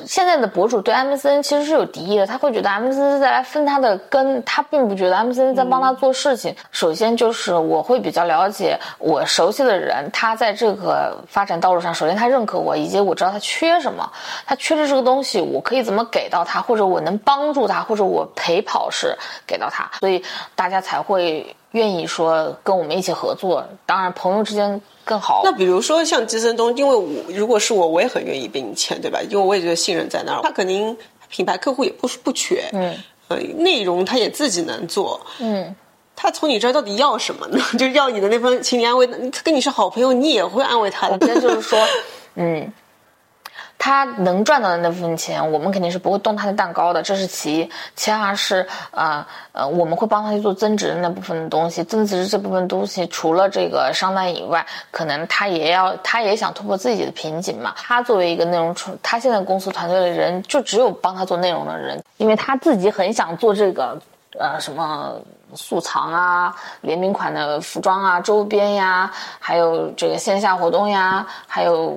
现在的博主对 MCN 其实是有敌意的，他会觉得 MCN 在来分他的根，他并不觉得 MCN 在帮他做事情。首先就是我会比较了解我熟悉的人，他在这个发展道路上，首先他认可我，以及我知道他缺什么，他缺的这个东西，我可以怎么给到他，或者我能帮助他，或者我陪跑式给到他，所以大家才会愿意说跟我们一起合作。当然，朋友之间。更好。那比如说像季森东，因为我如果是我，我也很愿意被你签，对吧？因为我也觉得信任在那儿，他肯定品牌客户也不是不缺，嗯，呃，内容他也自己能做，嗯，他从你这儿到底要什么呢？就要你的那份情理安慰，他跟你是好朋友，你也会安慰他的。那就是说，嗯。他能赚到的那部分钱，我们肯定是不会动他的蛋糕的，这是其一。其二是，呃呃，我们会帮他去做增值的那部分的东西。增值这部分东西，除了这个商单以外，可能他也要，他也想突破自己的瓶颈嘛。他作为一个内容出，他现在公司团队的人就只有帮他做内容的人，因为他自己很想做这个，呃，什么素藏啊、联名款的服装啊、周边呀，还有这个线下活动呀，还有。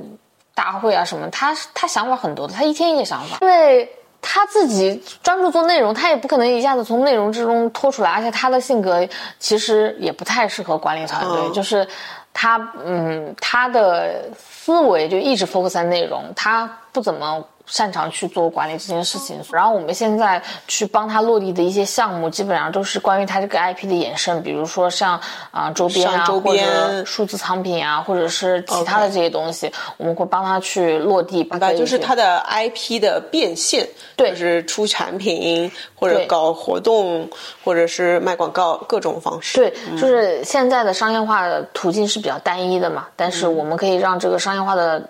大会啊什么，他他想法很多的，他一天一个想法，因为他自己专注做内容，他也不可能一下子从内容之中脱出来，而且他的性格其实也不太适合管理团队，就是他嗯他的思维就一直 focus 在内容，他不怎么。擅长去做管理这件事情，然后我们现在去帮他落地的一些项目，基本上都是关于他这个 IP 的衍生，比如说像啊周边啊，或者数字藏品啊，或者是其他的这些东西，我们会帮他去落地。明白，就是他的 IP 的变现，对，就是出产品或者搞活动，或者是卖广告各种方式。对，就是现在的商业化途径是比较单一的嘛，但是我们可以让这个商业化的。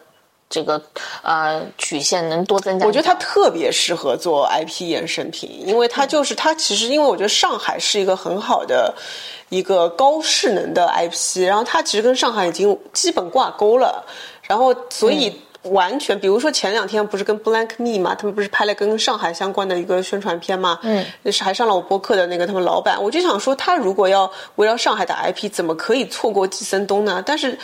这个呃曲线能多增加，我觉得它特别适合做 IP 衍生品，因为它就是它其实因为我觉得上海是一个很好的一个高势能的 IP，然后它其实跟上海已经基本挂钩了，然后所以完全比如说前两天不是跟 Blank Me 嘛，他们不是拍了跟上海相关的一个宣传片嘛，嗯，是还上了我播客的那个他们老板，我就想说他如果要围绕上海的 IP，怎么可以错过季森东呢？但是。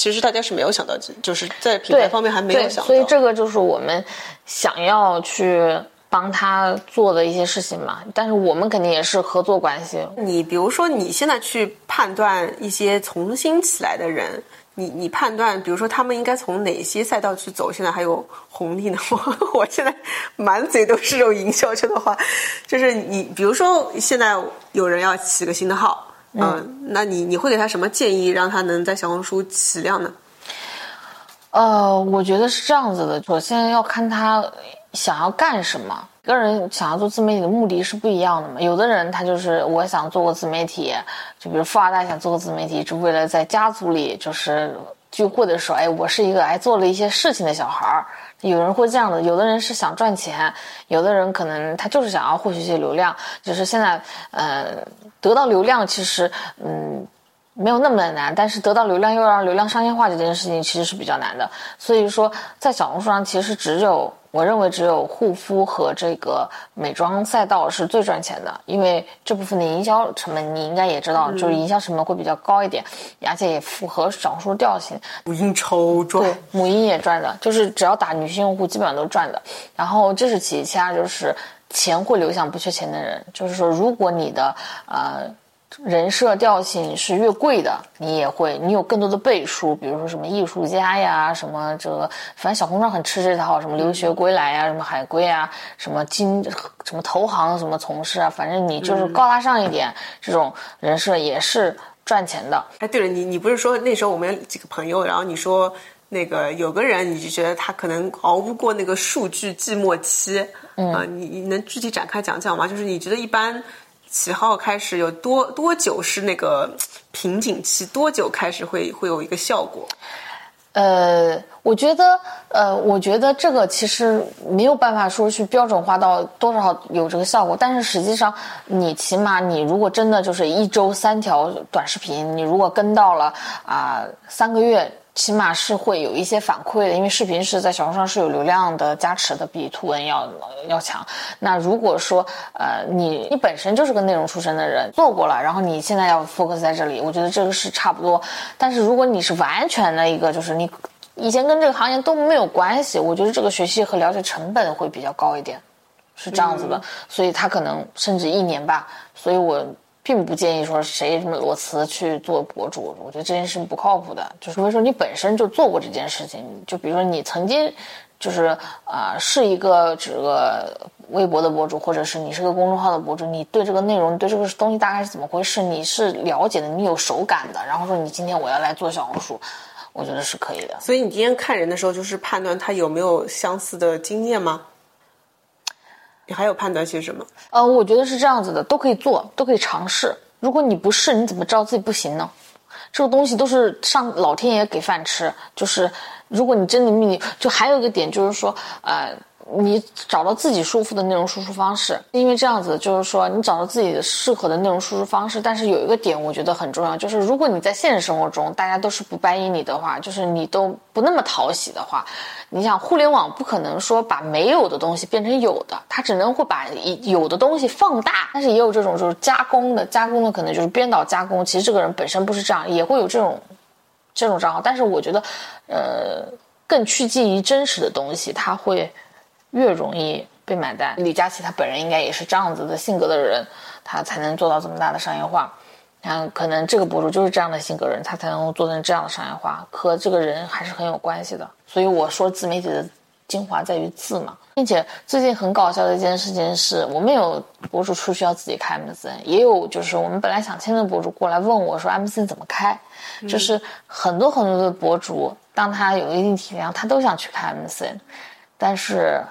其实大家是没有想到，就是在品牌方面还没有想到，所以这个就是我们想要去帮他做的一些事情嘛。但是我们肯定也是合作关系。你比如说，你现在去判断一些重新起来的人，你你判断，比如说他们应该从哪些赛道去走，现在还有红利呢？我我现在满嘴都是这种营销圈的话，就是你比如说现在有人要起个新的号。嗯，那你你会给他什么建议，让他能在小红书起量呢？呃，我觉得是这样子的，首先要看他想要干什么。个人想要做自媒体的目的是不一样的嘛。有的人他就是我想做个自媒体，就比如富二代想做个自媒体，是为了在家族里就是聚会的时候，哎，我是一个哎做了一些事情的小孩儿。有人会这样的，有的人是想赚钱，有的人可能他就是想要获取一些流量。就是现在，呃，得到流量其实，嗯，没有那么的难，但是得到流量又让流量商业化这件事情其实是比较难的。所以说，在小红书上其实只有。我认为只有护肤和这个美妆赛道是最赚钱的，因为这部分的营销成本你应该也知道，就是营销成本会比较高一点，而且也符合小红书调性。母婴超赚，对，母婴也赚的，就是只要打女性用户，基本上都赚的。然后这是其一其二就是钱会流向不缺钱的人，就是说如果你的呃。人设调性是越贵的，你也会，你有更多的背书，比如说什么艺术家呀，什么这个，反正小红书上很吃这套，什么留学归来呀，什么海归啊，什么经什么投行什么从事啊，反正你就是高大上一点，这种人设也是赚钱的。哎，对了，你你不是说那时候我们几个朋友，然后你说那个有个人，你就觉得他可能熬不过那个数据寂寞期，啊，你你能具体展开讲讲吗？就是你觉得一般。起号开始有多多久是那个瓶颈期？多久开始会会有一个效果？呃，我觉得，呃，我觉得这个其实没有办法说去标准化到多少有这个效果。但是实际上，你起码你如果真的就是一周三条短视频，你如果跟到了啊三个月。起码是会有一些反馈的，因为视频是在小红书上是有流量的加持的，比图文要要强。那如果说呃你你本身就是个内容出身的人，做过了，然后你现在要 focus 在这里，我觉得这个是差不多。但是如果你是完全的一个就是你。以前跟这个行业都没有关系，我觉得这个学习和了解成本会比较高一点，是这样子的，所以他可能甚至一年吧，所以我并不建议说谁什么裸辞去做博主，我觉得这件事情不靠谱的，就除非说你本身就做过这件事情，就比如说你曾经就是啊、是一个这个微博的博主，或者是你是个公众号的博主，你对这个内容、对这个东西大概是怎么回事，你是了解的，你有手感的，然后说你今天我要来做小红书，我觉得是可以的。所以你今天看人的时候，就是判断他有没有相似的经验吗？你还有判断些什么？呃，我觉得是这样子的，都可以做，都可以尝试。如果你不试，你怎么知道自己不行呢？这个东西都是上老天爷给饭吃。就是如果你真的命，就还有一个点就是说，呃，你找到自己舒服的内容输出方式，因为这样子就是说你找到自己的适合的内容输出方式。但是有一个点我觉得很重要，就是如果你在现实生活中大家都是不掰应你的话，就是你都不那么讨喜的话，你想互联网不可能说把没有的东西变成有的，它只能会把有的东西放大。但是也有这种就是加工的，加工的可能就是编导加工，其实这个人本身不是这样，也会有这种这种账号。但是我觉得，呃，更趋近于真实的东西，它会越容易被买单。李佳琦他本人应该也是这样子的性格的人，他才能做到这么大的商业化。嗯，可能这个博主就是这样的性格人，他才能做成这样的商业化，和这个人还是很有关系的。所以我说自媒体的精华在于字嘛，并且最近很搞笑的一件事情是，我们有博主出去要自己开 MCN，也有就是我们本来想签的博主过来问我说 MCN 怎么开，就是很多很多的博主，当他有一定体量，他都想去开 MCN，但是，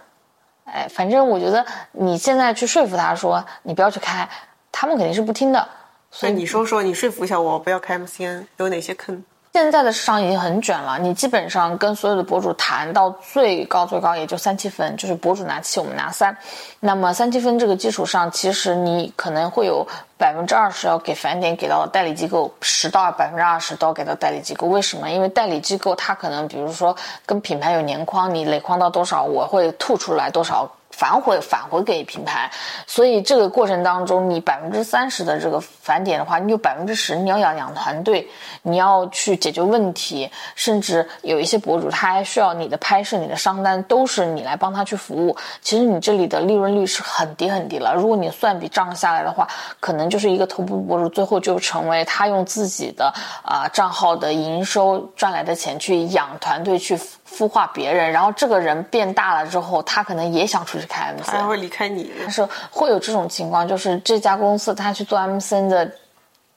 哎，反正我觉得你现在去说服他说你不要去开，他们肯定是不听的。所以你说说，你说服一下我，不要开 MCN，有哪些坑？现在的市场已经很卷了，你基本上跟所有的博主谈到最高最高也就三七分，就是博主拿七，我们拿三。那么三七分这个基础上，其实你可能会有百分之二十要给返点给到代理机构，十到百分之二十都要给到代理机构。为什么？因为代理机构它可能比如说跟品牌有年框，你累框到多少，我会吐出来多少。返回返回给品牌，所以这个过程当中，你百分之三十的这个返点的话，你有百分之十你要养养团队，你要去解决问题，甚至有一些博主他还需要你的拍摄、你的商单都是你来帮他去服务。其实你这里的利润率是很低很低了。如果你算笔账下来的话，可能就是一个头部博主最后就成为他用自己的啊、账号的营收赚来的钱去养团队去。孵化别人，然后这个人变大了之后，他可能也想出去开 MCN，他会离开你。他是会有这种情况，就是这家公司他去做 MCN 的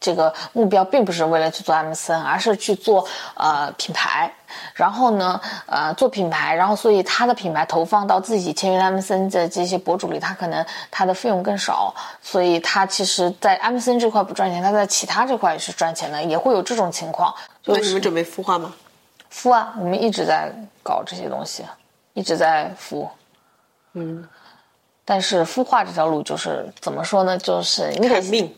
这个目标，并不是为了去做 MCN，而是去做呃品牌。然后呢，呃做品牌，然后所以他的品牌投放到自己签约 MCN 的这些博主里，他可能他的费用更少，所以他其实，在 MCN 这块不赚钱，他在其他这块也是赚钱的，也会有这种情况。那你们准备孵化吗？孵啊，我们一直在搞这些东西，一直在孵。嗯，但是孵化这条路就是怎么说呢？就是你得看命，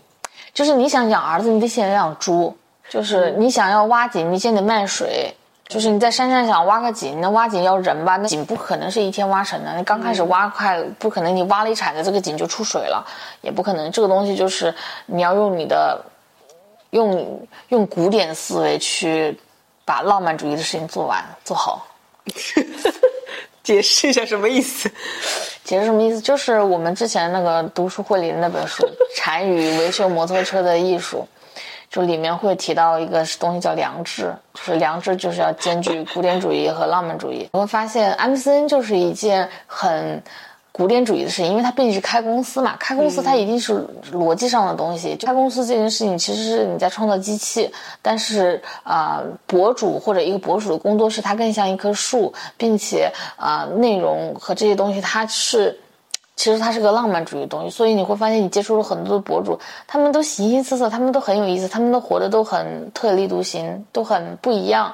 就是你想养儿子，你得先养猪；就是你想要挖井，你先得卖水。就是你在山上想挖个井，那挖井要人吧？那井不可能是一天挖成的。你刚开始挖快，不可能你挖了一铲子，这个井就出水了，也不可能。这个东西就是你要用你的，用用古典思维去把浪漫主义的事情做完做好。解释一下什么意思？解释什么意思？就是我们之前那个读书会里的那本书《禅语维修摩托车的艺术》，就里面会提到一个东西叫良知，就是良知就是要兼具古典主义和浪漫主义。我会发现 MCN 就是一件很古典主义的事情，因为它毕竟是开公司嘛，开公司它一定是逻辑上的东西。开公司这件事情其实是你在创造机器，但是啊、呃，博主或者一个博主的工作室，它更像一棵树，并且啊、呃，内容和这些东西它是。其实它是个浪漫主义的东西，所以你会发现你接触了很多的博主，他们都形形色色，他们都很有意思，他们都活得都很特立独行，都很不一样。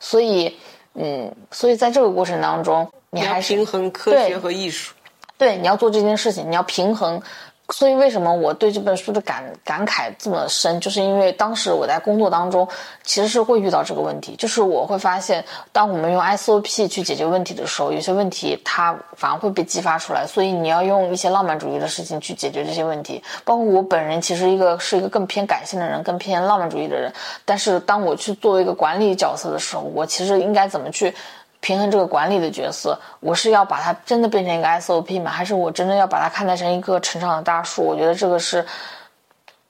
所以，嗯，所以在这个过程当中，你还是平衡科学和艺术。对，你要做这件事情，你要平衡所以为什么我对这本书的感感慨这么深，就是因为当时我在工作当中其实是会遇到这个问题，就是我会发现，当我们用 SOP 去解决问题的时候，有些问题它反而会被激发出来。所以你要用一些浪漫主义的事情去解决这些问题。包括我本人其实一个是一个更偏感性的人，更偏浪漫主义的人。但是当我去作为一个管理角色的时候，我其实应该怎么去？平衡这个管理的角色，我是要把它真的变成一个 SOP 吗？还是我真的要把它看待成一个成长的大树？我觉得这个是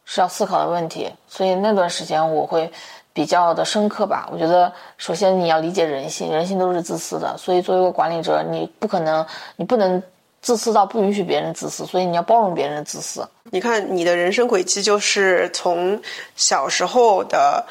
是要思考的问题。所以那段时间我会比较的深刻吧。我觉得首先你要理解人性，人性都是自私的。所以作为一个管理者，你不可能，你不能自私到不允许别人自私。所以你要包容别人的自私。你看你的人生轨迹就是从小时候的。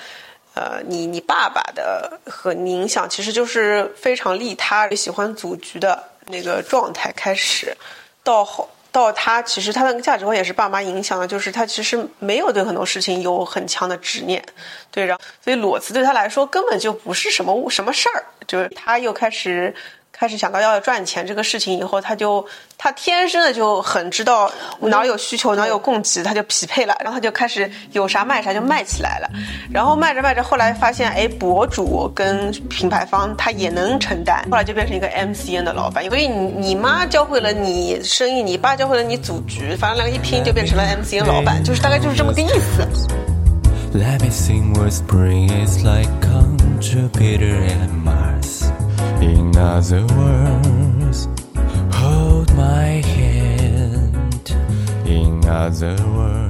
呃，你你爸爸的和你影响，其实就是非常利他、喜欢组局的那个状态开始，到后到他其实他的价值观也是爸妈影响的，就是他其实没有对很多事情有很强的执念，对，然后所以裸辞对他来说根本就不是什么什么事儿，就是他又开始。开始想到要赚钱这个事情以后，他就他天生的就很知道哪有需求哪有供给，他就匹配了，然后他就开始有啥卖啥就卖起来了，然后卖着卖着，后来发现哎，博主跟品牌方他也能承担，后来就变成一个 MCN 的老板。所以你你妈教会了你生意，你爸教会了你组局，反正两个一拼就变成了 MCN 老板，就是大概就是这么个意思。In other words, hold my hand. In other words.